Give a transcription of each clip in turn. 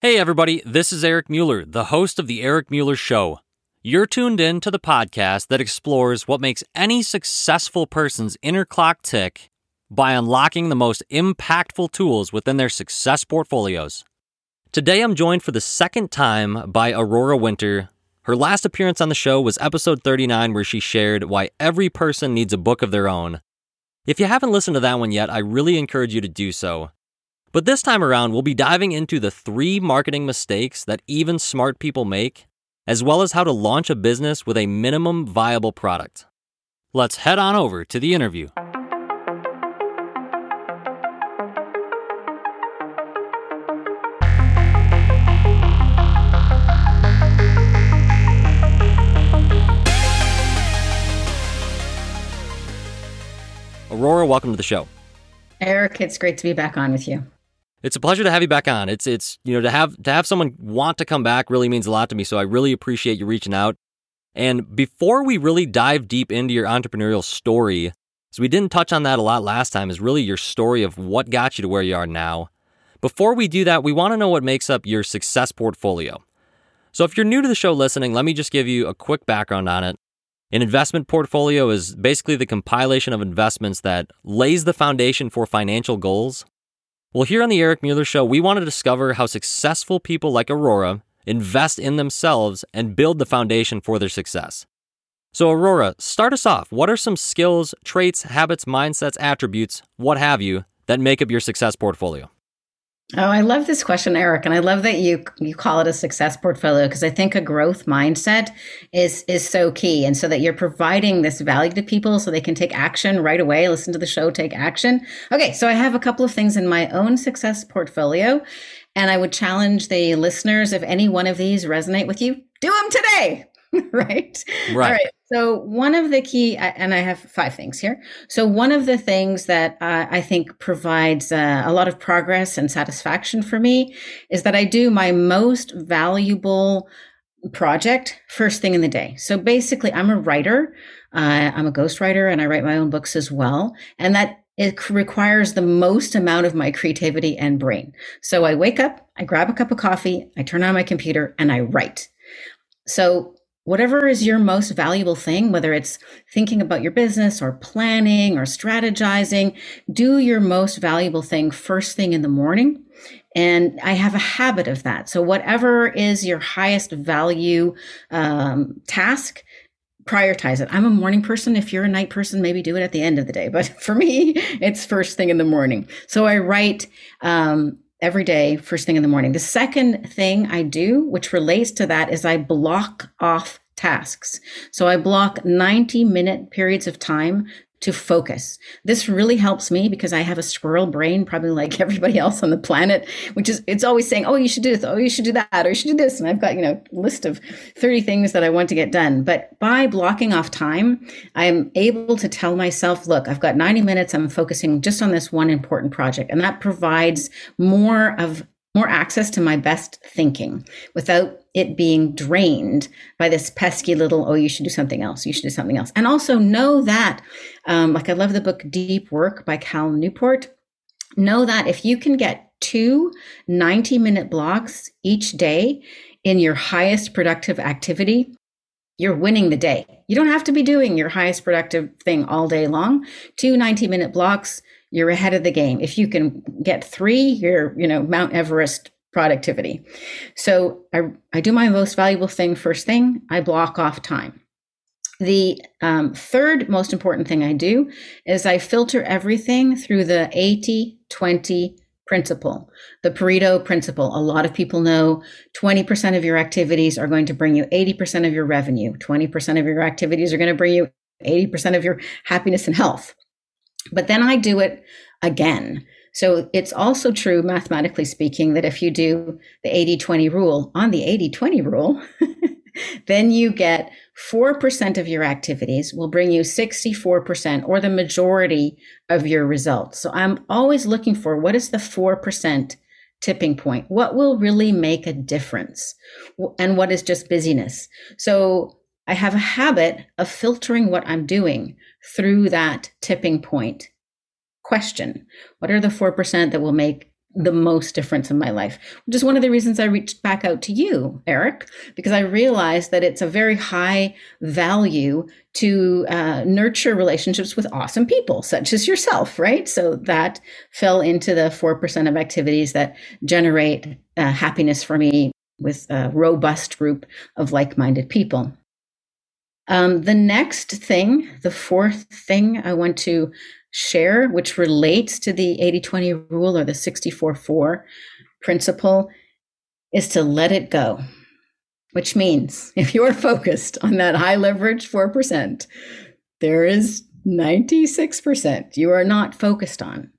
Hey, everybody, this is Eric Mueller, the host of The Eric Mueller Show. You're tuned in to the podcast that explores what makes any successful person's inner clock tick by unlocking the most impactful tools within their success portfolios. Today, I'm joined for the second time by Aurora Winter. Her last appearance on the show was episode 39, where she shared why every person needs a book of their own. If you haven't listened to that one yet, I really encourage you to do so. But this time around, we'll be diving into the three marketing mistakes that even smart people make, as well as how to launch a business with a minimum viable product. Let's head on over to the interview. Aurora, welcome to the show. Eric, it's great to be back on with you. It's a pleasure to have you back on. It's it's you know to have to have someone want to come back really means a lot to me. So I really appreciate you reaching out. And before we really dive deep into your entrepreneurial story, so we didn't touch on that a lot last time, is really your story of what got you to where you are now. Before we do that, we want to know what makes up your success portfolio. So if you're new to the show listening, let me just give you a quick background on it. An investment portfolio is basically the compilation of investments that lays the foundation for financial goals well, here on the Eric Mueller Show, we want to discover how successful people like Aurora invest in themselves and build the foundation for their success. So, Aurora, start us off. What are some skills, traits, habits, mindsets, attributes, what have you, that make up your success portfolio? Oh, I love this question, Eric, and I love that you you call it a success portfolio because I think a growth mindset is is so key, and so that you're providing this value to people so they can take action right away. Listen to the show, take action. Okay, so I have a couple of things in my own success portfolio, and I would challenge the listeners if any one of these resonate with you, do them today. right? Right. All right. So, one of the key, and I have five things here. So, one of the things that uh, I think provides uh, a lot of progress and satisfaction for me is that I do my most valuable project first thing in the day. So, basically, I'm a writer, uh, I'm a ghostwriter, and I write my own books as well. And that it requires the most amount of my creativity and brain. So, I wake up, I grab a cup of coffee, I turn on my computer, and I write. So whatever is your most valuable thing, whether it's thinking about your business or planning or strategizing, do your most valuable thing first thing in the morning. And I have a habit of that. So, whatever is your highest value um, task, prioritize it. I'm a morning person. If you're a night person, maybe do it at the end of the day. But for me, it's first thing in the morning. So I write um, every day, first thing in the morning. The second thing I do, which relates to that, is I block off tasks. So I block 90 minute periods of time to focus. This really helps me because I have a squirrel brain, probably like everybody else on the planet, which is it's always saying, "Oh, you should do this. Oh, you should do that. Or you should do this." And I've got you know a list of thirty things that I want to get done. But by blocking off time, I'm able to tell myself, "Look, I've got ninety minutes. I'm focusing just on this one important project," and that provides more of more access to my best thinking without it being drained by this pesky little, oh, you should do something else. You should do something else. And also know that, um, like I love the book Deep Work by Cal Newport. Know that if you can get two 90 minute blocks each day in your highest productive activity, you're winning the day. You don't have to be doing your highest productive thing all day long. Two 90 minute blocks, you're ahead of the game. If you can get three, you're, you know, Mount Everest productivity. So I, I do my most valuable thing first thing, I block off time. The um, third most important thing I do is I filter everything through the 80 20 principle, the Pareto principle. A lot of people know 20% of your activities are going to bring you 80% of your revenue, 20% of your activities are going to bring you 80% of your happiness and health. But then I do it again. So it's also true, mathematically speaking, that if you do the 80 20 rule on the 80 20 rule, then you get 4% of your activities will bring you 64% or the majority of your results. So I'm always looking for what is the 4% tipping point? What will really make a difference? And what is just busyness? So I have a habit of filtering what I'm doing through that tipping point question. What are the 4% that will make the most difference in my life, which is one of the reasons I reached back out to you, Eric, because I realized that it's a very high value to uh, nurture relationships with awesome people, such as yourself, right? So that fell into the 4% of activities that generate uh, happiness for me with a robust group of like minded people. Um, the next thing, the fourth thing I want to share, which relates to the 80 20 rule or the 64 4 principle, is to let it go. Which means if you're focused on that high leverage 4%, there is 96% you are not focused on.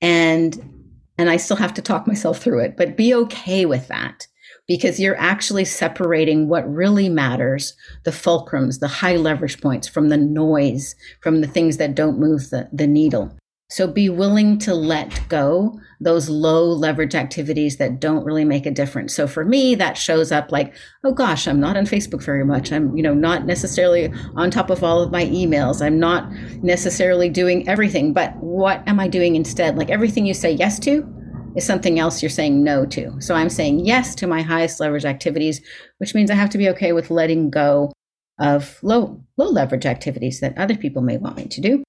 And and I still have to talk myself through it, but be okay with that because you're actually separating what really matters the fulcrums, the high leverage points from the noise, from the things that don't move the, the needle. So be willing to let go those low leverage activities that don't really make a difference. So for me, that shows up like, oh gosh, I'm not on Facebook very much. I'm, you know, not necessarily on top of all of my emails. I'm not necessarily doing everything, but what am I doing instead? Like everything you say yes to, is something else you're saying no to. So I'm saying yes to my highest leverage activities, which means I have to be okay with letting go of low low leverage activities that other people may want me to do.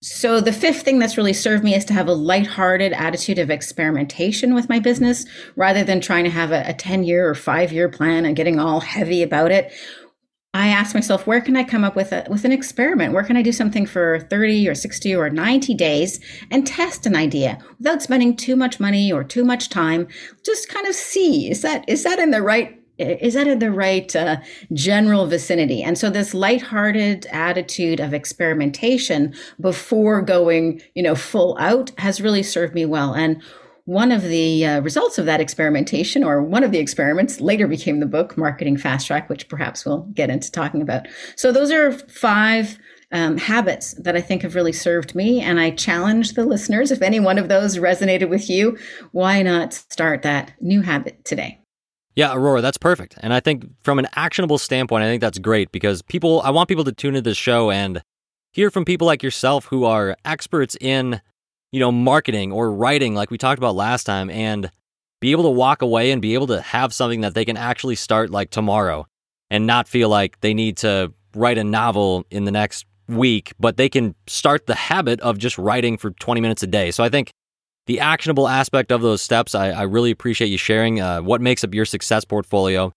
So the fifth thing that's really served me is to have a lighthearted attitude of experimentation with my business rather than trying to have a, a 10 year or 5 year plan and getting all heavy about it. I asked myself, where can I come up with a with an experiment? Where can I do something for 30 or 60 or 90 days and test an idea without spending too much money or too much time? Just kind of see is that is that in the right is that in the right uh, general vicinity? And so this lighthearted attitude of experimentation before going, you know, full out has really served me well. And one of the uh, results of that experimentation, or one of the experiments, later became the book Marketing Fast Track, which perhaps we'll get into talking about. So, those are five um, habits that I think have really served me. And I challenge the listeners if any one of those resonated with you, why not start that new habit today? Yeah, Aurora, that's perfect. And I think from an actionable standpoint, I think that's great because people, I want people to tune into the show and hear from people like yourself who are experts in you know, marketing or writing like we talked about last time and be able to walk away and be able to have something that they can actually start like tomorrow and not feel like they need to write a novel in the next week, but they can start the habit of just writing for 20 minutes a day. So I think the actionable aspect of those steps, I, I really appreciate you sharing uh, what makes up your success portfolio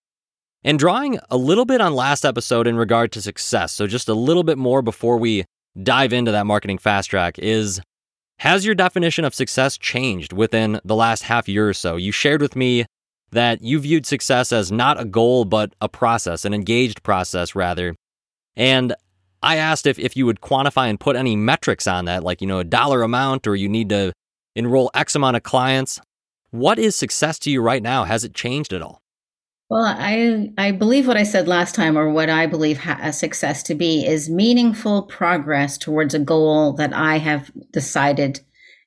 and drawing a little bit on last episode in regard to success. So just a little bit more before we dive into that marketing fast track is has your definition of success changed within the last half year or so? You shared with me that you viewed success as not a goal, but a process, an engaged process, rather. And I asked if, if you would quantify and put any metrics on that, like, you know, a dollar amount or you need to enroll X amount of clients. What is success to you right now? Has it changed at all? Well, I I believe what I said last time, or what I believe ha- success to be, is meaningful progress towards a goal that I have decided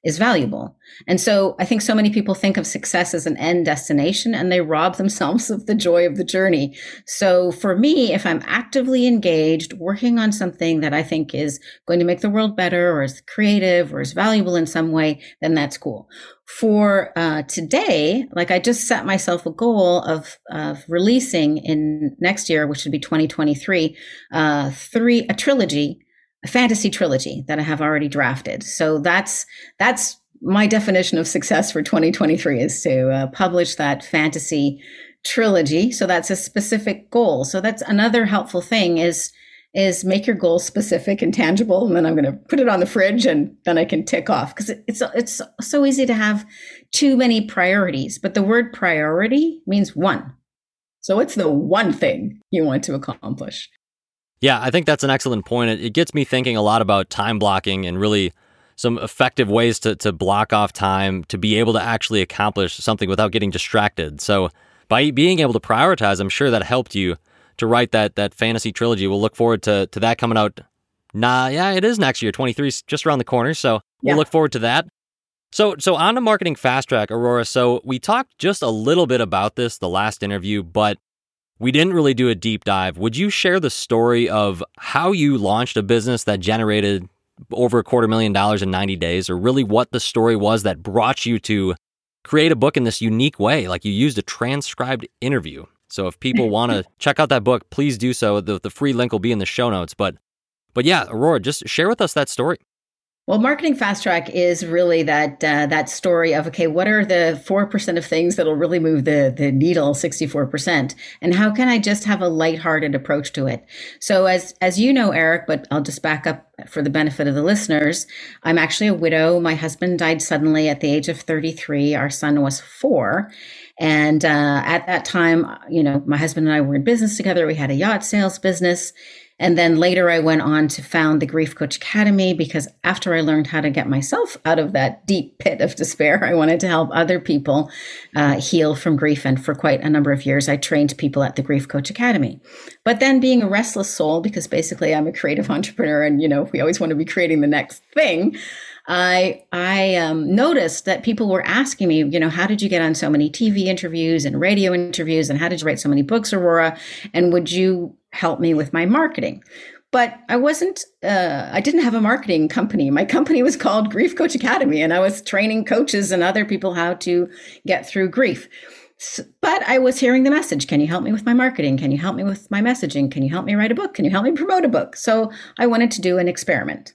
is valuable. And so I think so many people think of success as an end destination and they rob themselves of the joy of the journey. So for me, if I'm actively engaged, working on something that I think is going to make the world better or is creative or is valuable in some way, then that's cool. For uh, today, like I just set myself a goal of, of releasing in next year, which would be 2023, uh, three, a trilogy fantasy trilogy that I have already drafted. So that's that's my definition of success for 2023 is to uh, publish that fantasy trilogy. So that's a specific goal. So that's another helpful thing is is make your goal specific and tangible and then i'm going to put it on the fridge and then i can tick off because it's it's so easy to have too many priorities but the word priority means one so what's the one thing you want to accomplish yeah, I think that's an excellent point. It, it gets me thinking a lot about time blocking and really some effective ways to, to block off time to be able to actually accomplish something without getting distracted. So by being able to prioritize, I'm sure that helped you to write that that fantasy trilogy. We'll look forward to to that coming out. Nah, yeah, it is next year. 23 is just around the corner, so we'll yeah. look forward to that. So so on to marketing fast track, Aurora. So we talked just a little bit about this the last interview, but we didn't really do a deep dive. Would you share the story of how you launched a business that generated over a quarter million dollars in 90 days, or really what the story was that brought you to create a book in this unique way. Like you used a transcribed interview. So if people want to check out that book, please do so. The, the free link will be in the show notes. But but yeah, Aurora, just share with us that story. Well, marketing fast track is really that uh, that story of okay, what are the four percent of things that'll really move the the needle sixty four percent, and how can I just have a lighthearted approach to it? So, as as you know, Eric, but I'll just back up for the benefit of the listeners. I'm actually a widow. My husband died suddenly at the age of thirty three. Our son was four. And uh, at that time, you know, my husband and I were in business together. We had a yacht sales business. And then later I went on to found the Grief Coach Academy because after I learned how to get myself out of that deep pit of despair, I wanted to help other people uh, heal from grief. And for quite a number of years, I trained people at the Grief Coach Academy. But then being a restless soul, because basically I'm a creative entrepreneur and, you know, we always want to be creating the next thing. I I um, noticed that people were asking me, you know, how did you get on so many TV interviews and radio interviews, and how did you write so many books, Aurora? And would you help me with my marketing? But I wasn't. Uh, I didn't have a marketing company. My company was called Grief Coach Academy, and I was training coaches and other people how to get through grief. But I was hearing the message Can you help me with my marketing? Can you help me with my messaging? Can you help me write a book? Can you help me promote a book? So I wanted to do an experiment.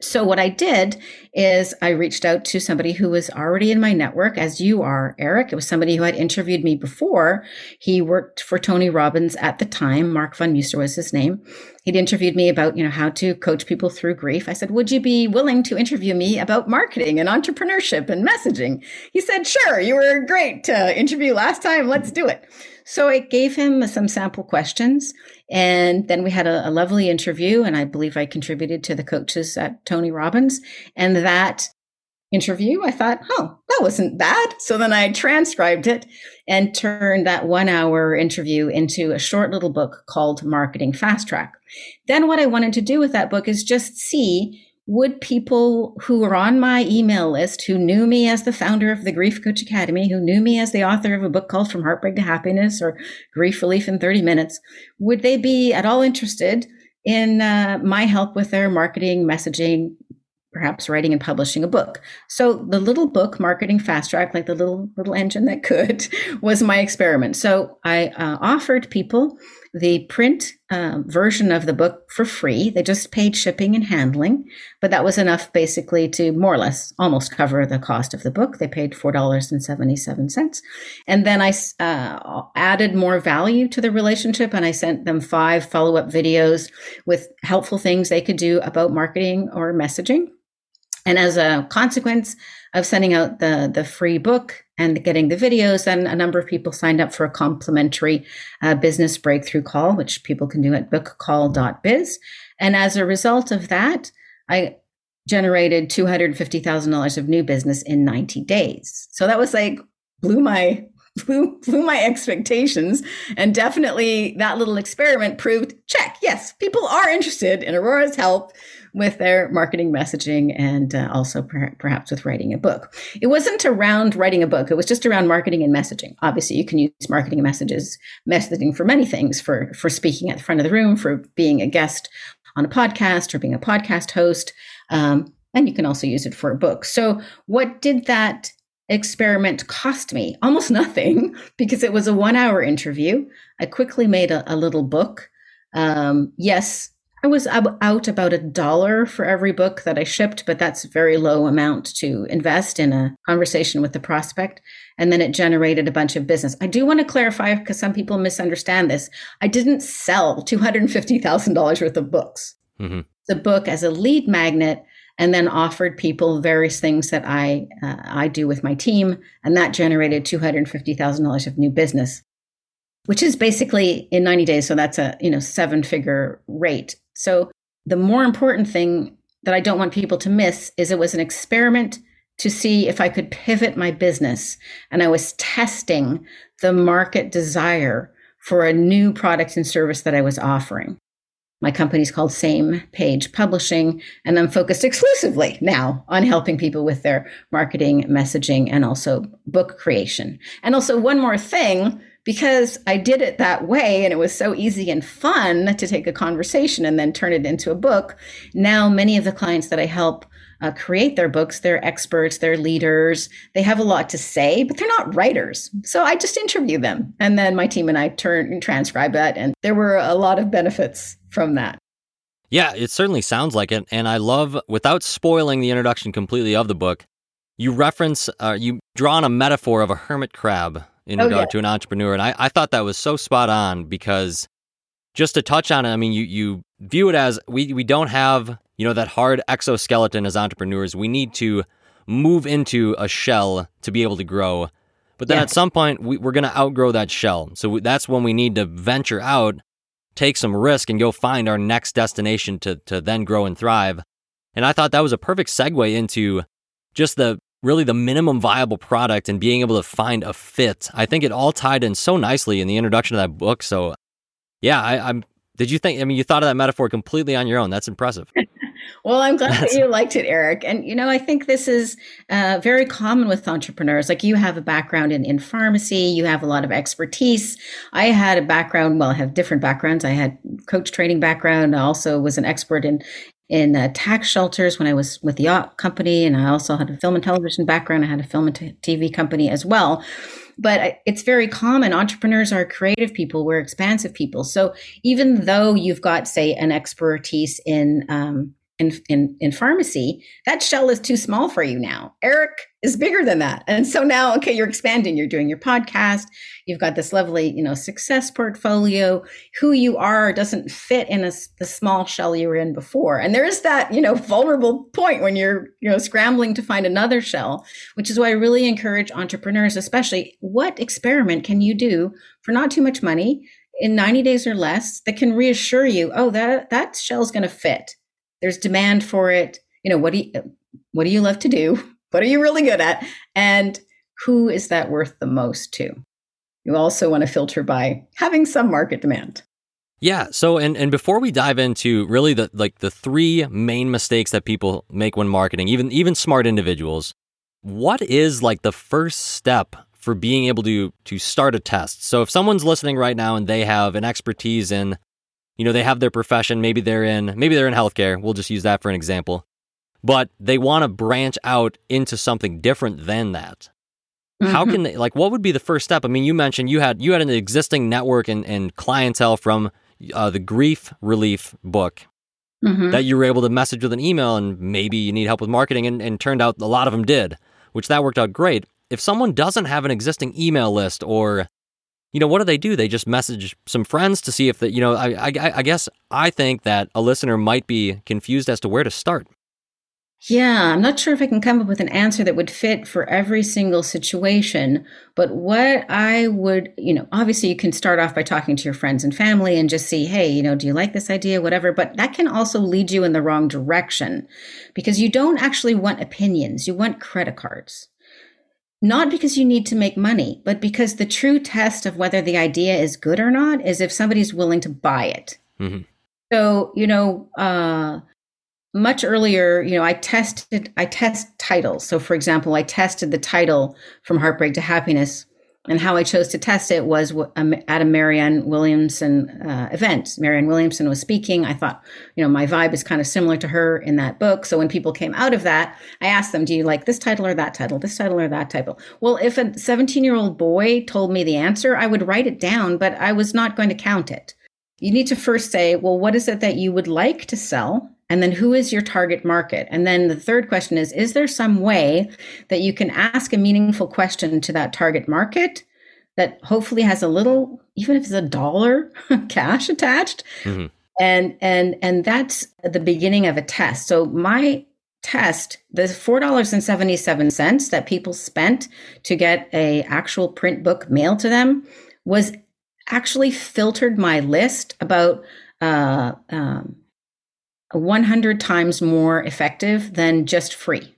So, what I did is I reached out to somebody who was already in my network, as you are, Eric. It was somebody who had interviewed me before. He worked for Tony Robbins at the time. Mark Van Muster was his name. He'd interviewed me about, you know, how to coach people through grief. I said, Would you be willing to interview me about marketing and entrepreneurship and messaging? He said, Sure, you were great to interview last time. Let's do it. So I gave him some sample questions. And then we had a, a, lovely interview. And I believe I contributed to the coaches at Tony Robbins. And that interview, I thought, oh, that wasn't bad. So then I transcribed it and turned that one hour interview into a short little book called Marketing Fast Track. Then what I wanted to do with that book is just see would people who were on my email list, who knew me as the founder of the Grief Coach Academy, who knew me as the author of a book called From Heartbreak to Happiness or Grief Relief in 30 Minutes, would they be at all interested in uh, my help with their marketing, messaging, perhaps writing and publishing a book. So the little book, Marketing Fast Track, like the little little engine that could, was my experiment. So I uh, offered people the print uh, version of the book for free. They just paid shipping and handling, but that was enough basically to more or less almost cover the cost of the book. They paid $4.77. And then I uh, added more value to the relationship and I sent them five follow up videos with helpful things they could do about marketing or messaging. And as a consequence of sending out the, the free book and getting the videos, then a number of people signed up for a complimentary uh, business breakthrough call, which people can do at bookcall.biz. And as a result of that, I generated $250,000 of new business in 90 days. So that was like blew my blew blew my expectations and definitely that little experiment proved check yes people are interested in aurora's help with their marketing messaging and uh, also per- perhaps with writing a book. It wasn't around writing a book, it was just around marketing and messaging. Obviously, you can use marketing messages, messaging for many things for, for speaking at the front of the room, for being a guest on a podcast or being a podcast host. Um, and you can also use it for a book. So, what did that experiment cost me? Almost nothing because it was a one hour interview. I quickly made a, a little book. Um, yes, I was out about a dollar for every book that I shipped, but that's a very low amount to invest in a conversation with the prospect. And then it generated a bunch of business. I do want to clarify because some people misunderstand this. I didn't sell $250,000 worth of books. Mm-hmm. The book as a lead magnet and then offered people various things that I uh, I do with my team, and that generated two hundred fifty thousand dollars of new business, which is basically in ninety days. So that's a you know seven figure rate so the more important thing that I don't want people to miss is it was an experiment to see if I could pivot my business. And I was testing the market desire for a new product and service that I was offering. My company's called Same Page Publishing, and I'm focused exclusively now on helping people with their marketing, messaging, and also book creation. And also, one more thing because I did it that way and it was so easy and fun to take a conversation and then turn it into a book. Now, many of the clients that I help uh, create their books. They're experts, they're leaders, they have a lot to say, but they're not writers. So I just interview them. And then my team and I turn and transcribe that. And there were a lot of benefits from that. Yeah, it certainly sounds like it. And I love, without spoiling the introduction completely of the book, you reference, uh, you draw on a metaphor of a hermit crab in oh, regard yeah. to an entrepreneur. And I, I thought that was so spot on because just to touch on it, I mean, you, you view it as we, we don't have, you know, that hard exoskeleton as entrepreneurs. We need to move into a shell to be able to grow. But then yeah. at some point, we, we're going to outgrow that shell. So that's when we need to venture out, take some risk, and go find our next destination to, to then grow and thrive. And I thought that was a perfect segue into just the really the minimum viable product and being able to find a fit. I think it all tied in so nicely in the introduction of that book. So, yeah, I, am Did you think? I mean, you thought of that metaphor completely on your own. That's impressive. well, I'm glad that you liked it, Eric. And you know, I think this is uh, very common with entrepreneurs. Like you have a background in in pharmacy, you have a lot of expertise. I had a background. Well, I have different backgrounds. I had coach training background. I also was an expert in in uh, tax shelters when I was with the company, and I also had a film and television background. I had a film and t- TV company as well. But it's very common. Entrepreneurs are creative people. We're expansive people. So even though you've got, say, an expertise in um, in, in, in pharmacy, that shell is too small for you now. Eric is bigger than that. And so now, okay, you're expanding, you're doing your podcast, you've got this lovely, you know, success portfolio. Who you are doesn't fit in a, the small shell you were in before. And there is that, you know, vulnerable point when you're, you know, scrambling to find another shell, which is why I really encourage entrepreneurs, especially what experiment can you do for not too much money in 90 days or less that can reassure you, oh, that, that shell is going to fit there's demand for it. You know what do you what do you love to do? What are you really good at? And who is that worth the most to? You also want to filter by having some market demand. Yeah so and and before we dive into really the like the three main mistakes that people make when marketing even even smart individuals what is like the first step for being able to to start a test? So if someone's listening right now and they have an expertise in you know, they have their profession, maybe they're in maybe they're in healthcare. We'll just use that for an example. But they want to branch out into something different than that. Mm-hmm. How can they like what would be the first step? I mean, you mentioned you had you had an existing network and, and clientele from uh, the grief relief book mm-hmm. that you were able to message with an email and maybe you need help with marketing and, and turned out a lot of them did, which that worked out great. If someone doesn't have an existing email list or you know, what do they do? They just message some friends to see if that, you know, I, I, I guess I think that a listener might be confused as to where to start. Yeah, I'm not sure if I can come up with an answer that would fit for every single situation. But what I would, you know, obviously you can start off by talking to your friends and family and just see, hey, you know, do you like this idea, whatever. But that can also lead you in the wrong direction because you don't actually want opinions, you want credit cards not because you need to make money, but because the true test of whether the idea is good or not is if somebody's willing to buy it. Mm-hmm. So, you know, uh, much earlier, you know, I tested, I test titles. So, for example, I tested the title from Heartbreak to Happiness and how I chose to test it was um, at a Marianne Williamson uh, event. Marianne Williamson was speaking. I thought, you know, my vibe is kind of similar to her in that book. So when people came out of that, I asked them, do you like this title or that title, this title or that title? Well, if a 17 year old boy told me the answer, I would write it down, but I was not going to count it. You need to first say, well, what is it that you would like to sell? And then who is your target market? And then the third question is Is there some way that you can ask a meaningful question to that target market that hopefully has a little, even if it's a dollar cash attached? Mm-hmm. And and and that's the beginning of a test. So my test, the four dollars and seventy seven cents that people spent to get a actual print book mailed to them was actually filtered my list about uh, um, 100 times more effective than just free.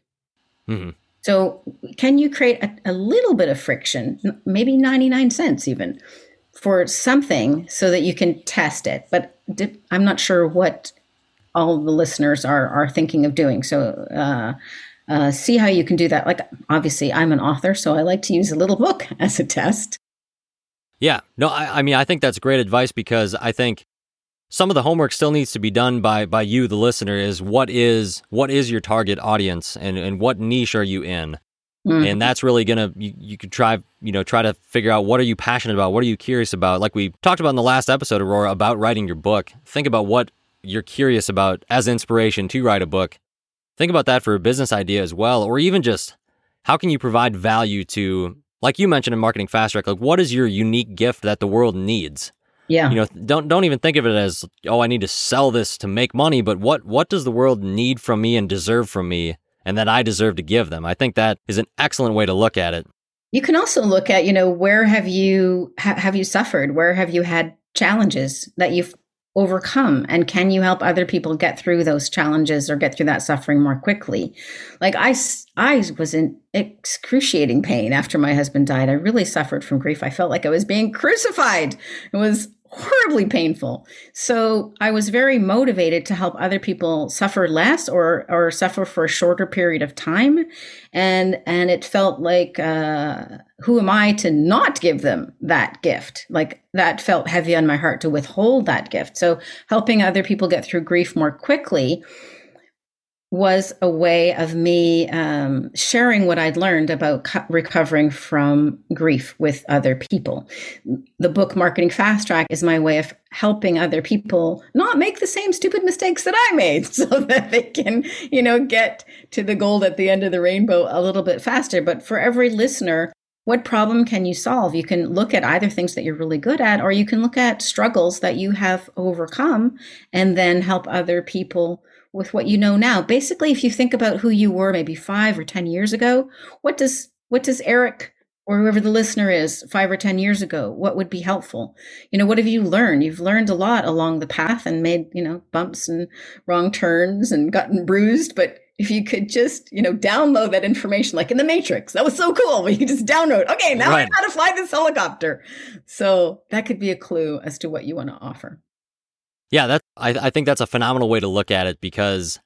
Mm-hmm. So, can you create a, a, little bit of friction, maybe 99 cents even, for something so that you can test it? But I'm not sure what all the listeners are, are thinking of doing. So, uh, uh, see how you can do that. Like, obviously, I'm an author, so I like to use a little book as a test. Yeah. No, I, I mean, I think that's great advice because I think some of the homework still needs to be done by by you the listener is what is what is your target audience and and what niche are you in? Mm-hmm. and that's really gonna you, you could try you know try to figure out what are you passionate about what are you curious about? Like we talked about in the last episode aurora about writing your book think about what you're curious about as inspiration to write a book. Think about that for a business idea as well or even just how can you provide value to like you mentioned in marketing fast track like what is your unique gift that the world needs yeah. You know, don't don't even think of it as oh I need to sell this to make money, but what what does the world need from me and deserve from me and that I deserve to give them? I think that is an excellent way to look at it. You can also look at, you know, where have you ha- have you suffered? Where have you had challenges that you've overcome and can you help other people get through those challenges or get through that suffering more quickly like i i was in excruciating pain after my husband died i really suffered from grief i felt like i was being crucified it was horribly painful. So I was very motivated to help other people suffer less or or suffer for a shorter period of time, and and it felt like uh, who am I to not give them that gift? Like that felt heavy on my heart to withhold that gift. So helping other people get through grief more quickly was a way of me um, sharing what I'd learned about co- recovering from grief with other people. The book Marketing Fast Track is my way of helping other people not make the same stupid mistakes that I made so that they can, you know, get to the gold at the end of the rainbow a little bit faster. But for every listener, what problem can you solve? You can look at either things that you're really good at, or you can look at struggles that you have overcome and then help other people with what you know now. Basically, if you think about who you were maybe five or 10 years ago, what does, what does Eric or whoever the listener is five or 10 years ago, what would be helpful? You know, what have you learned? You've learned a lot along the path and made, you know, bumps and wrong turns and gotten bruised. But if you could just, you know, download that information, like in the Matrix, that was so cool. Where you could just download, okay, now right. I know how to fly this helicopter. So that could be a clue as to what you want to offer. Yeah, that I, I think that's a phenomenal way to look at it because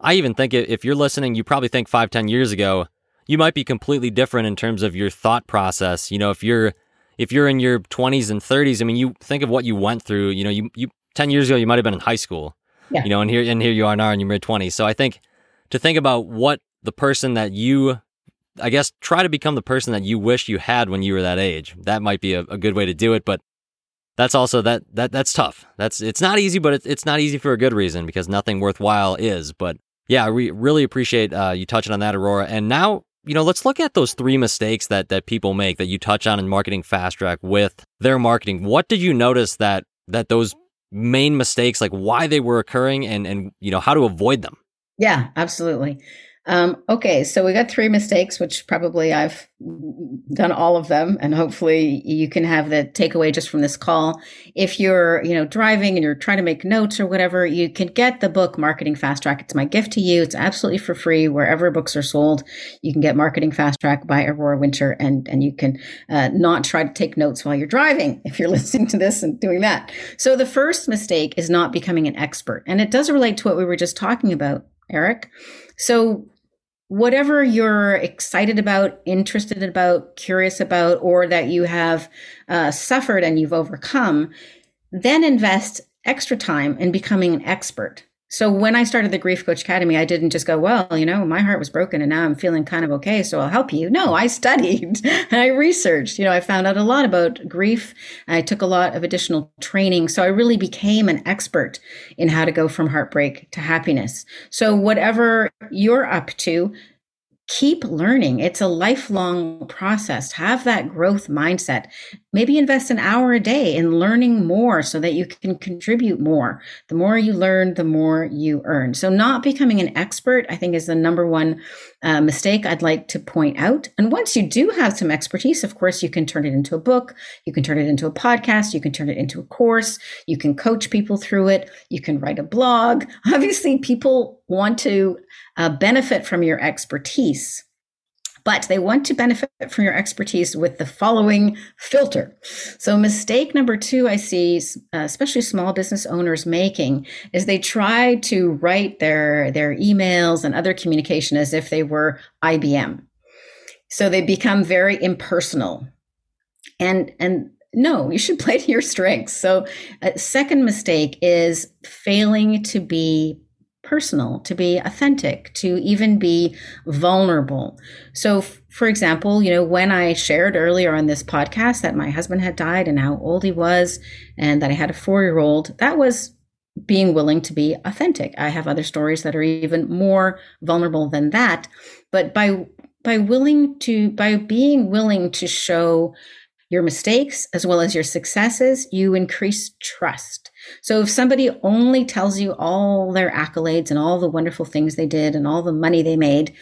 I even think if you're listening, you probably think five, ten years ago, you might be completely different in terms of your thought process. You know, if you're if you're in your 20s and 30s, I mean, you think of what you went through. You know, you you 10 years ago, you might have been in high school. Yeah. You know, and here and here you are now in your mid 20s. So I think to think about what the person that you I guess try to become the person that you wish you had when you were that age. That might be a, a good way to do it. But that's also that that that's tough. That's it's not easy, but it, it's not easy for a good reason because nothing worthwhile is. But yeah, we really appreciate uh, you touching on that, Aurora. And now you know, let's look at those three mistakes that that people make that you touch on in marketing fast track with their marketing. What did you notice that that those main mistakes, like why they were occurring, and and you know how to avoid them? Yeah, absolutely. Um, okay, so we got three mistakes, which probably I've done all of them, and hopefully you can have the takeaway just from this call. If you're, you know, driving and you're trying to make notes or whatever, you can get the book Marketing Fast Track. It's my gift to you. It's absolutely for free wherever books are sold. You can get Marketing Fast Track by Aurora Winter, and and you can uh, not try to take notes while you're driving if you're listening to this and doing that. So the first mistake is not becoming an expert, and it does relate to what we were just talking about, Eric. So whatever you're excited about, interested about, curious about, or that you have uh, suffered and you've overcome, then invest extra time in becoming an expert. So when I started the Grief Coach Academy, I didn't just go, well, you know, my heart was broken and now I'm feeling kind of okay, so I'll help you. No, I studied and I researched. You know, I found out a lot about grief. I took a lot of additional training. So I really became an expert in how to go from heartbreak to happiness. So whatever you're up to, keep learning. It's a lifelong process. Have that growth mindset. Maybe invest an hour a day in learning more so that you can contribute more. The more you learn, the more you earn. So, not becoming an expert, I think, is the number one uh, mistake I'd like to point out. And once you do have some expertise, of course, you can turn it into a book, you can turn it into a podcast, you can turn it into a course, you can coach people through it, you can write a blog. Obviously, people want to uh, benefit from your expertise but they want to benefit from your expertise with the following filter. So, mistake number two I see, uh, especially small business owners making, is they try to write their, their emails and other communication as if they were IBM. So, they become very impersonal. And, and no, you should play to your strengths. So, a second mistake is failing to be personal, to be authentic, to even be vulnerable. So, f- for example, you know, when I shared earlier on this podcast that my husband had died and how old he was, and that I had a four year old, that was being willing to be authentic. I have other stories that are even more vulnerable than that. But by by willing to by being willing to show your mistakes as well as your successes, you increase trust. So if somebody only tells you all their accolades and all the wonderful things they did and all the money they made,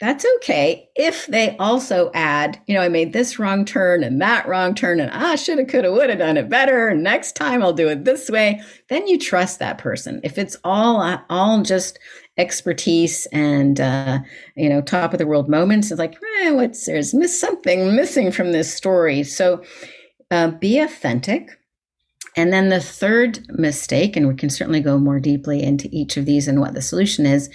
that's okay if they also add, you know, I made this wrong turn and that wrong turn and I should have, could have, would have done it better. Next time I'll do it this way. Then you trust that person. If it's all, all just expertise and, uh, you know, top of the world moments, it's like, eh, what's there's miss something missing from this story. So uh, be authentic. And then the third mistake, and we can certainly go more deeply into each of these and what the solution is,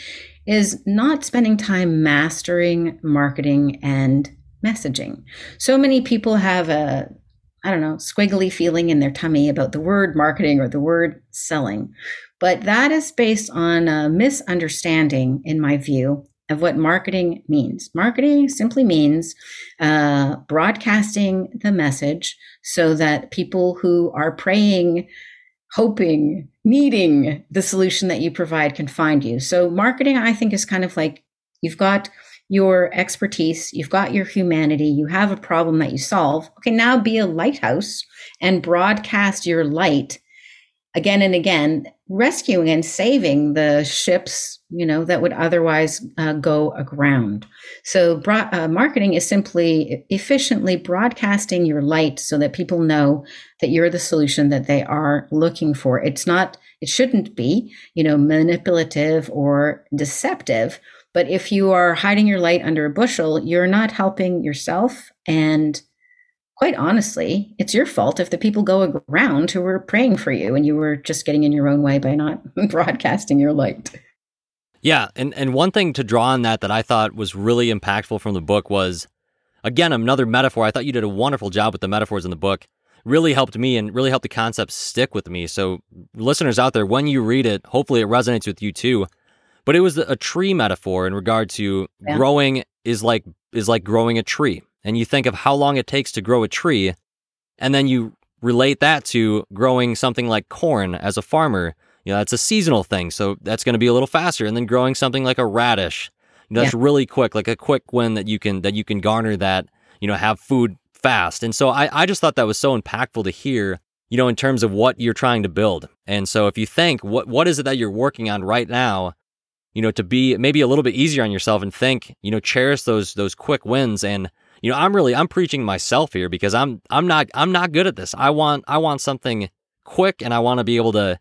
is not spending time mastering marketing and messaging. So many people have a, I don't know, squiggly feeling in their tummy about the word marketing or the word selling. But that is based on a misunderstanding, in my view, of what marketing means. Marketing simply means uh, broadcasting the message so that people who are praying hoping, needing the solution that you provide can find you. So, marketing, I think, is kind of like you've got your expertise, you've got your humanity, you have a problem that you solve. Okay, now be a lighthouse and broadcast your light again and again, rescuing and saving the ships, you know, that would otherwise uh, go aground. So, bro- uh, marketing is simply efficiently broadcasting your light so that people know that you're the solution that they are looking for. It's not, it shouldn't be, you know, manipulative or deceptive. But if you are hiding your light under a bushel, you're not helping yourself and quite honestly, it's your fault if the people go around who were praying for you and you were just getting in your own way by not broadcasting your light. Yeah, and and one thing to draw on that that I thought was really impactful from the book was again another metaphor. I thought you did a wonderful job with the metaphors in the book. Really helped me and really helped the concept stick with me. So listeners out there, when you read it, hopefully it resonates with you too. But it was a tree metaphor in regard to yeah. growing is like is like growing a tree and you think of how long it takes to grow a tree, and then you relate that to growing something like corn as a farmer, you know, that's a seasonal thing. So that's going to be a little faster. And then growing something like a radish, you know, that's yeah. really quick, like a quick win that you can, that you can garner that, you know, have food fast. And so I, I just thought that was so impactful to hear, you know, in terms of what you're trying to build. And so if you think, what, what is it that you're working on right now? You know, to be maybe a little bit easier on yourself and think, you know, cherish those, those quick wins and, you know, I'm really I'm preaching myself here because I'm I'm not I'm not good at this. I want I want something quick and I want to be able to,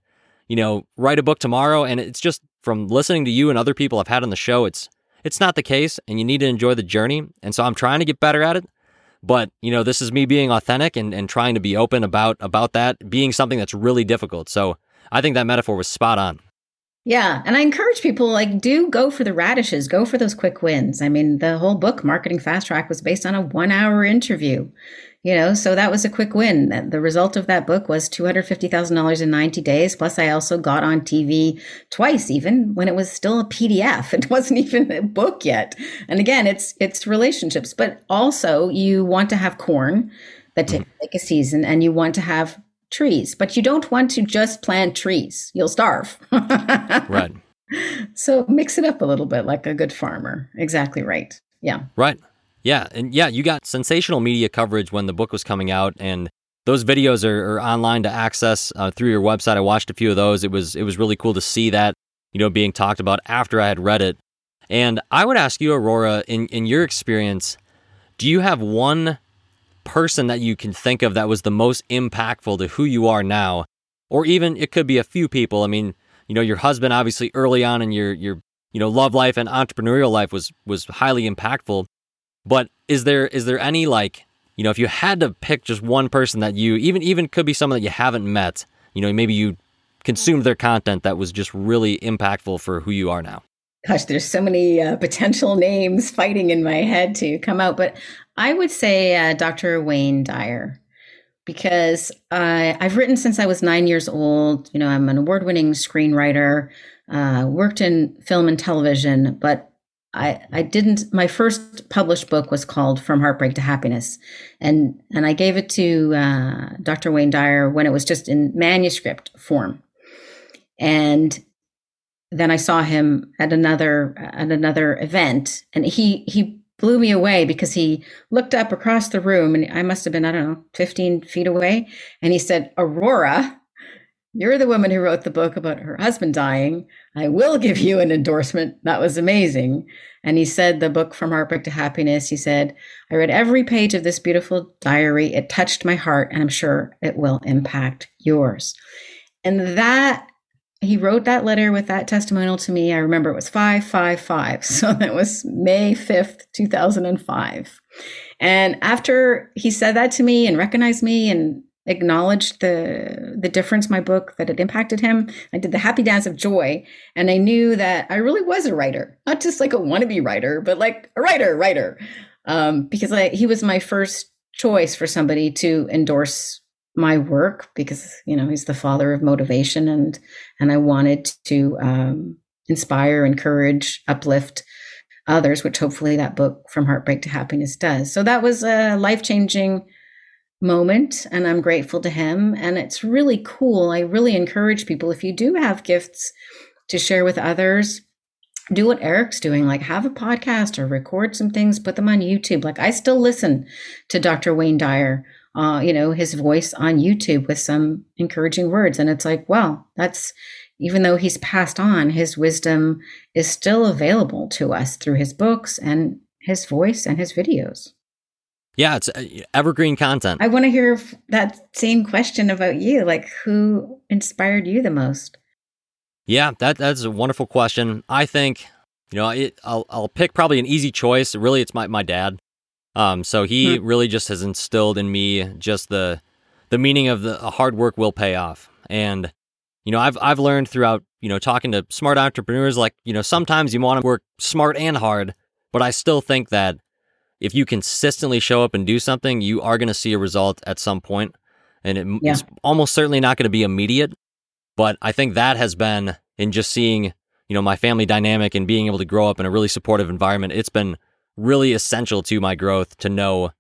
you know, write a book tomorrow and it's just from listening to you and other people I've had on the show, it's it's not the case and you need to enjoy the journey. And so I'm trying to get better at it. But, you know, this is me being authentic and, and trying to be open about about that being something that's really difficult. So I think that metaphor was spot on. Yeah. And I encourage people like do go for the radishes, go for those quick wins. I mean, the whole book, Marketing Fast Track, was based on a one hour interview. You know, so that was a quick win. The result of that book was $250,000 in 90 days. Plus, I also got on TV twice, even when it was still a PDF. It wasn't even a book yet. And again, it's it's relationships, but also you want to have corn that take, take mm-hmm. a season and you want to have trees, but you don't want to just plant trees. You'll starve. right. So mix it up a little bit like a good farmer. Exactly right. Yeah. Right. Yeah. And yeah, you got sensational media coverage when the book was coming out and those videos are, are online to access uh, through your website. I watched a few of those. It was it was really cool to see that, you know, being talked about after I had read it. And I would ask you, Aurora, in, in your experience, do you have one person that you can think of that was the most impactful to who you are now? Or even it could be a few people. I mean, you know, your husband obviously early on in your your you know love life and entrepreneurial life was was highly impactful. But is there is there any like you know if you had to pick just one person that you even even could be someone that you haven't met, you know, maybe you consumed mm-hmm. their content that was just really impactful for who you are now? Gosh, there's so many uh, potential names fighting in my head to come out, but I would say uh, Dr. Wayne Dyer because I, I've written since I was nine years old. You know, I'm an award winning screenwriter, uh, worked in film and television, but I, I didn't my first published book was called From Heartbreak to Happiness. And and I gave it to uh, Dr. Wayne Dyer when it was just in manuscript form. And then I saw him at another at another event and he he blew me away because he looked up across the room and I must have been, I don't know, 15 feet away. And he said, Aurora, you're the woman who wrote the book about her husband dying. I will give you an endorsement. That was amazing. And he said, the book From Heartbreak to Happiness, he said, I read every page of this beautiful diary. It touched my heart, and I'm sure it will impact yours. And that he wrote that letter with that testimonial to me. I remember it was 555. So that was May 5th, 2005. And after he said that to me and recognized me and acknowledged the the difference my book that it impacted him, I did the happy dance of joy and I knew that I really was a writer, not just like a wannabe writer, but like a writer, writer. Um, because I, he was my first choice for somebody to endorse my work because you know he's the father of motivation and and I wanted to um, inspire, encourage, uplift others, which hopefully that book from heartbreak to happiness does. So that was a life changing moment, and I'm grateful to him. And it's really cool. I really encourage people if you do have gifts to share with others. Do what Eric's doing, like have a podcast or record some things, put them on YouTube. Like I still listen to Dr. Wayne Dyer uh, you know, his voice on YouTube with some encouraging words. And it's like, well, that's even though he's passed on, his wisdom is still available to us through his books and his voice and his videos. Yeah, it's uh, evergreen content. I want to hear that same question about you. Like, who inspired you the most? Yeah, that that's a wonderful question. I think, you know, it, I'll I'll pick probably an easy choice. Really, it's my my dad. Um, so he hmm. really just has instilled in me just the the meaning of the hard work will pay off. And you know, I've I've learned throughout you know talking to smart entrepreneurs like you know sometimes you want to work smart and hard, but I still think that if you consistently show up and do something, you are going to see a result at some point, and it, yeah. it's almost certainly not going to be immediate. But I think that has been in just seeing you know my family dynamic and being able to grow up in a really supportive environment. It's been really essential to my growth to know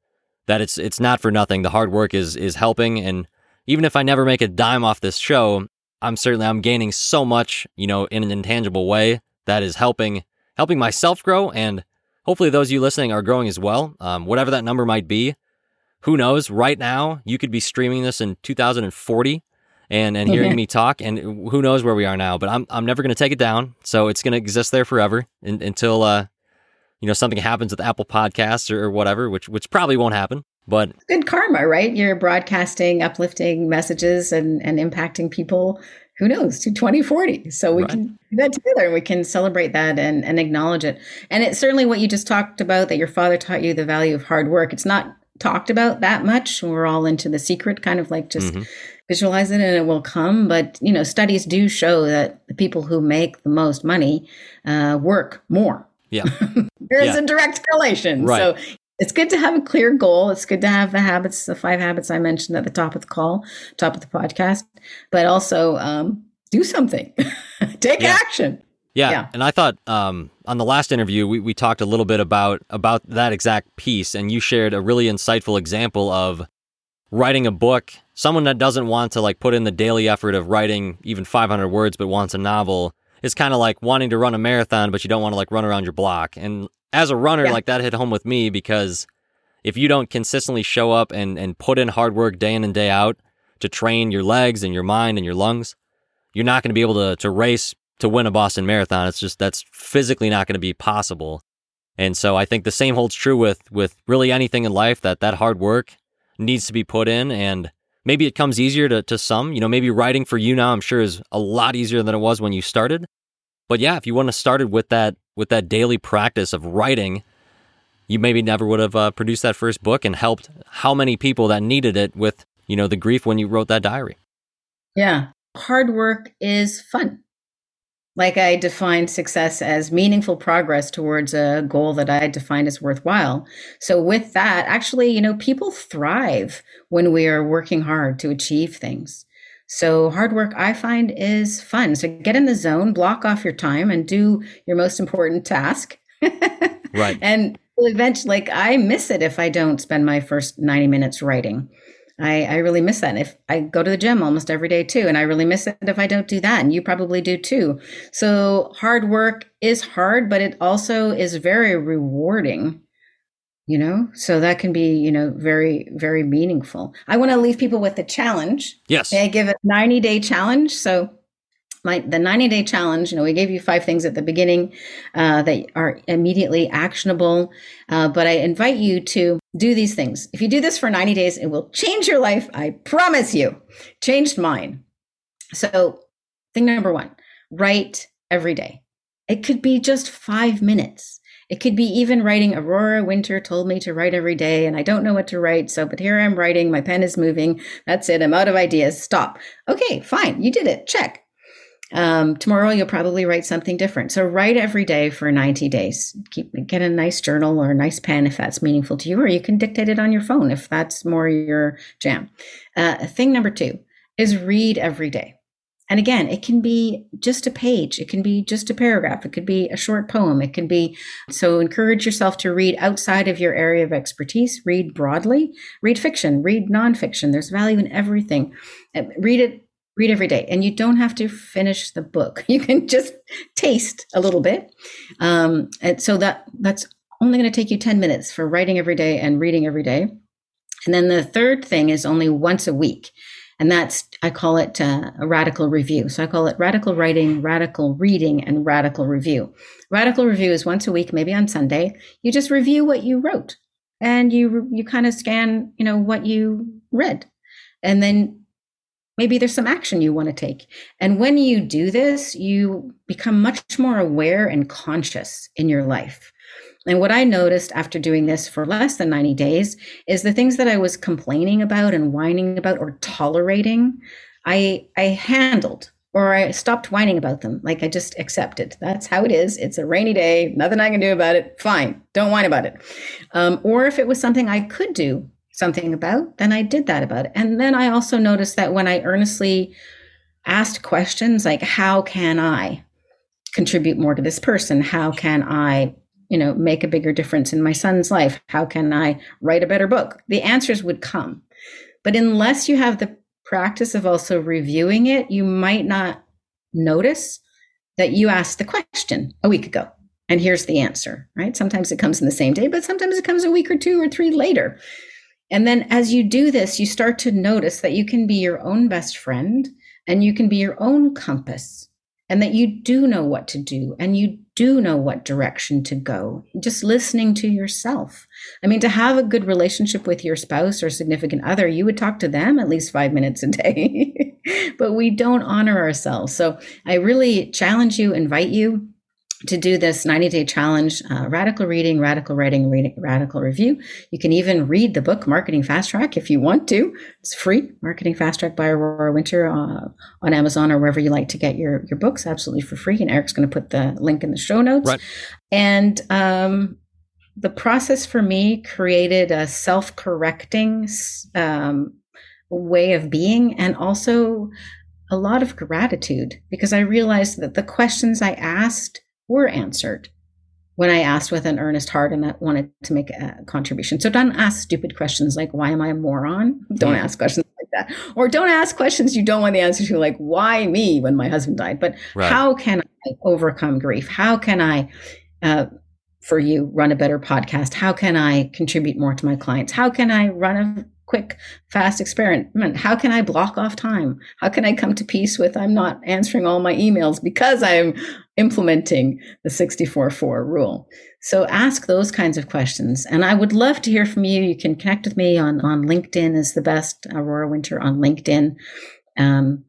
that it's it's not for nothing. The hard work is is helping and even if I never make a dime off this show, I'm certainly I'm gaining so much, you know, in an intangible way that is helping helping myself grow and hopefully those of you listening are growing as well. Um, whatever that number might be, who knows? Right now, you could be streaming this in 2040 and and hearing me talk, and who knows where we are now. But I'm I'm never going to take it down, so it's going to exist there forever in, until uh, you know something happens with Apple Podcasts or, or whatever, which which probably won't happen. But good karma, right? You're broadcasting uplifting messages and and impacting people. Who knows to 2040? So we right. can do that together and we can celebrate that and, and acknowledge it. And it's certainly what you just talked about that your father taught you the value of hard work. It's not talked about that much. We're all into the secret, kind of like just mm-hmm. visualize it and it will come. But you know, studies do show that the people who make the most money uh, work more yeah. there is yeah. a direct correlation. Right. So it's good to have a clear goal. It's good to have the habits, the five habits I mentioned at the top of the call, top of the podcast, but also um, do something, take yeah. action. Yeah. yeah. And I thought um, on the last interview, we, we talked a little bit about, about that exact piece, and you shared a really insightful example of writing a book. Someone that doesn't want to like put in the daily effort of writing even 500 words, but wants a novel is kind of like wanting to run a marathon, but you don't want to like run around your block. And as a runner, yeah. like that hit home with me because if you don't consistently show up and, and put in hard work day in and day out to train your legs and your mind and your lungs, you're not going to be able to, to race to win a Boston Marathon. It's just that's physically not going to be possible. And so I think the same holds true with with really anything in life that that hard work needs to be put in and maybe it comes easier to, to some. You know, maybe writing for you now, I'm sure, is a lot easier than it was when you started. But yeah, if you wouldn't have started with that with that daily practice of writing, you maybe never would have uh, produced that first book and helped how many people that needed it with you know the grief when you wrote that diary. Yeah, hard work is fun. Like I defined success as meaningful progress towards a goal that I defined as worthwhile. So with that, actually, you know, people thrive when we are working hard to achieve things. So hard work I find is fun. So get in the zone, block off your time and do your most important task. right. And eventually like I miss it if I don't spend my first 90 minutes writing. I, I really miss that. And if I go to the gym almost every day too, and I really miss it if I don't do that, and you probably do too. So hard work is hard, but it also is very rewarding, you know? So that can be, you know, very, very meaningful. I want to leave people with a challenge. Yes. I give a 90 day challenge? So my the 90 day challenge you know we gave you five things at the beginning uh, that are immediately actionable uh, but i invite you to do these things. If you do this for 90 days it will change your life i promise you. Changed mine. So thing number one write every day. It could be just five minutes. It could be even writing aurora winter told me to write every day and i don't know what to write so but here i'm writing my pen is moving that's it i'm out of ideas stop. Okay fine you did it check um, tomorrow you'll probably write something different. So write every day for 90 days. Keep get a nice journal or a nice pen if that's meaningful to you, or you can dictate it on your phone if that's more your jam. Uh, thing number two is read every day. And again, it can be just a page, it can be just a paragraph, it could be a short poem, it can be so encourage yourself to read outside of your area of expertise, read broadly, read fiction, read nonfiction. There's value in everything. Uh, read it read every day. And you don't have to finish the book. You can just taste a little bit. Um, and so that that's only going to take you 10 minutes for writing every day and reading every day. And then the third thing is only once a week. And that's i call it uh, a radical review. So i call it radical writing radical reading and radical review. Radical review is once a week maybe on sunday. You just review what you wrote. And you you kind of scan you know what you read. And then Maybe there's some action you want to take. And when you do this, you become much more aware and conscious in your life. And what I noticed after doing this for less than 90 days is the things that I was complaining about and whining about or tolerating, I I handled or I stopped whining about them. Like I just accepted. That's how it is. It's a rainy day, nothing I can do about it. Fine, don't whine about it. Um, or if it was something I could do something about, then I did that about it. And then I also noticed that when I earnestly asked questions like, how can I contribute more to this person? How can I, you know, make a bigger difference in my son's life? How can I write a better book? The answers would come. But unless you have the practice of also reviewing it, you might not notice that you asked the question a week ago. And here's the answer, right? Sometimes it comes in the same day, but sometimes it comes a week or two or three later. And then as you do this, you start to notice that you can be your own best friend and you can be your own compass and that you do know what to do and you do know what direction to go. Just listening to yourself. I mean, to have a good relationship with your spouse or significant other, you would talk to them at least five minutes a day, but we don't honor ourselves. So I really challenge you, invite you to do this 90 day challenge, uh, radical reading, radical writing, reading, radical review. You can even read the book Marketing Fastrack if you want to. It's free, Marketing Fastrack by Aurora Winter uh, on Amazon or wherever you like to get your, your books, absolutely for free. And Eric's going to put the link in the show notes. Right. And um, the process for me created a self correcting um, way of being and also a lot of gratitude because I realized that the questions I asked were answered when I asked with an earnest heart and I wanted to make a contribution. So don't ask stupid questions like, why am I a moron? Don't mm. ask questions like that. Or don't ask questions you don't want the answer to, like, why me when my husband died? But right. how can I overcome grief? How can I, uh, for you, run a better podcast? How can I contribute more to my clients? How can I run a quick, fast experiment. How can I block off time? How can I come to peace with I'm not answering all my emails because I'm implementing the 64 4 rule? So ask those kinds of questions. And I would love to hear from you. You can connect with me on, on LinkedIn is the best, Aurora Winter on LinkedIn. Um,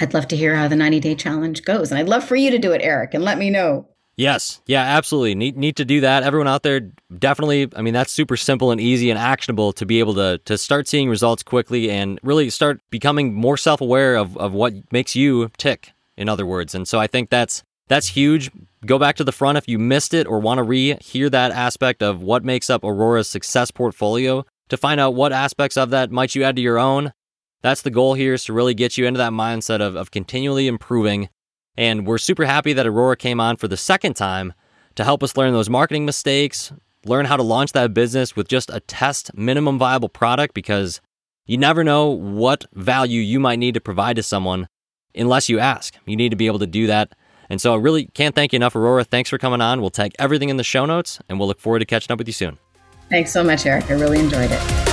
I'd love to hear how the 90 day challenge goes. And I'd love for you to do it, Eric, and let me know Yes. Yeah, absolutely. Need need to do that. Everyone out there definitely I mean that's super simple and easy and actionable to be able to to start seeing results quickly and really start becoming more self-aware of of what makes you tick in other words. And so I think that's That's huge. Go back to the front if you missed it or want to re hear that aspect of what makes up Aurora's success portfolio to find out what aspects of that might you add to your own. That's the goal here is to really get you into that mindset of, of continually improving. And we're super happy that Aurora came on for the second time to help us learn those marketing mistakes, learn how to launch that business with just a test minimum viable product because you never know what value you might need to provide to someone unless you ask. You need to be able to do that. And so I really can't thank you enough, Aurora. Thanks for coming on. We'll tag everything in the show notes and we'll look forward to catching up with you soon. Thanks so much, Eric. I really enjoyed it.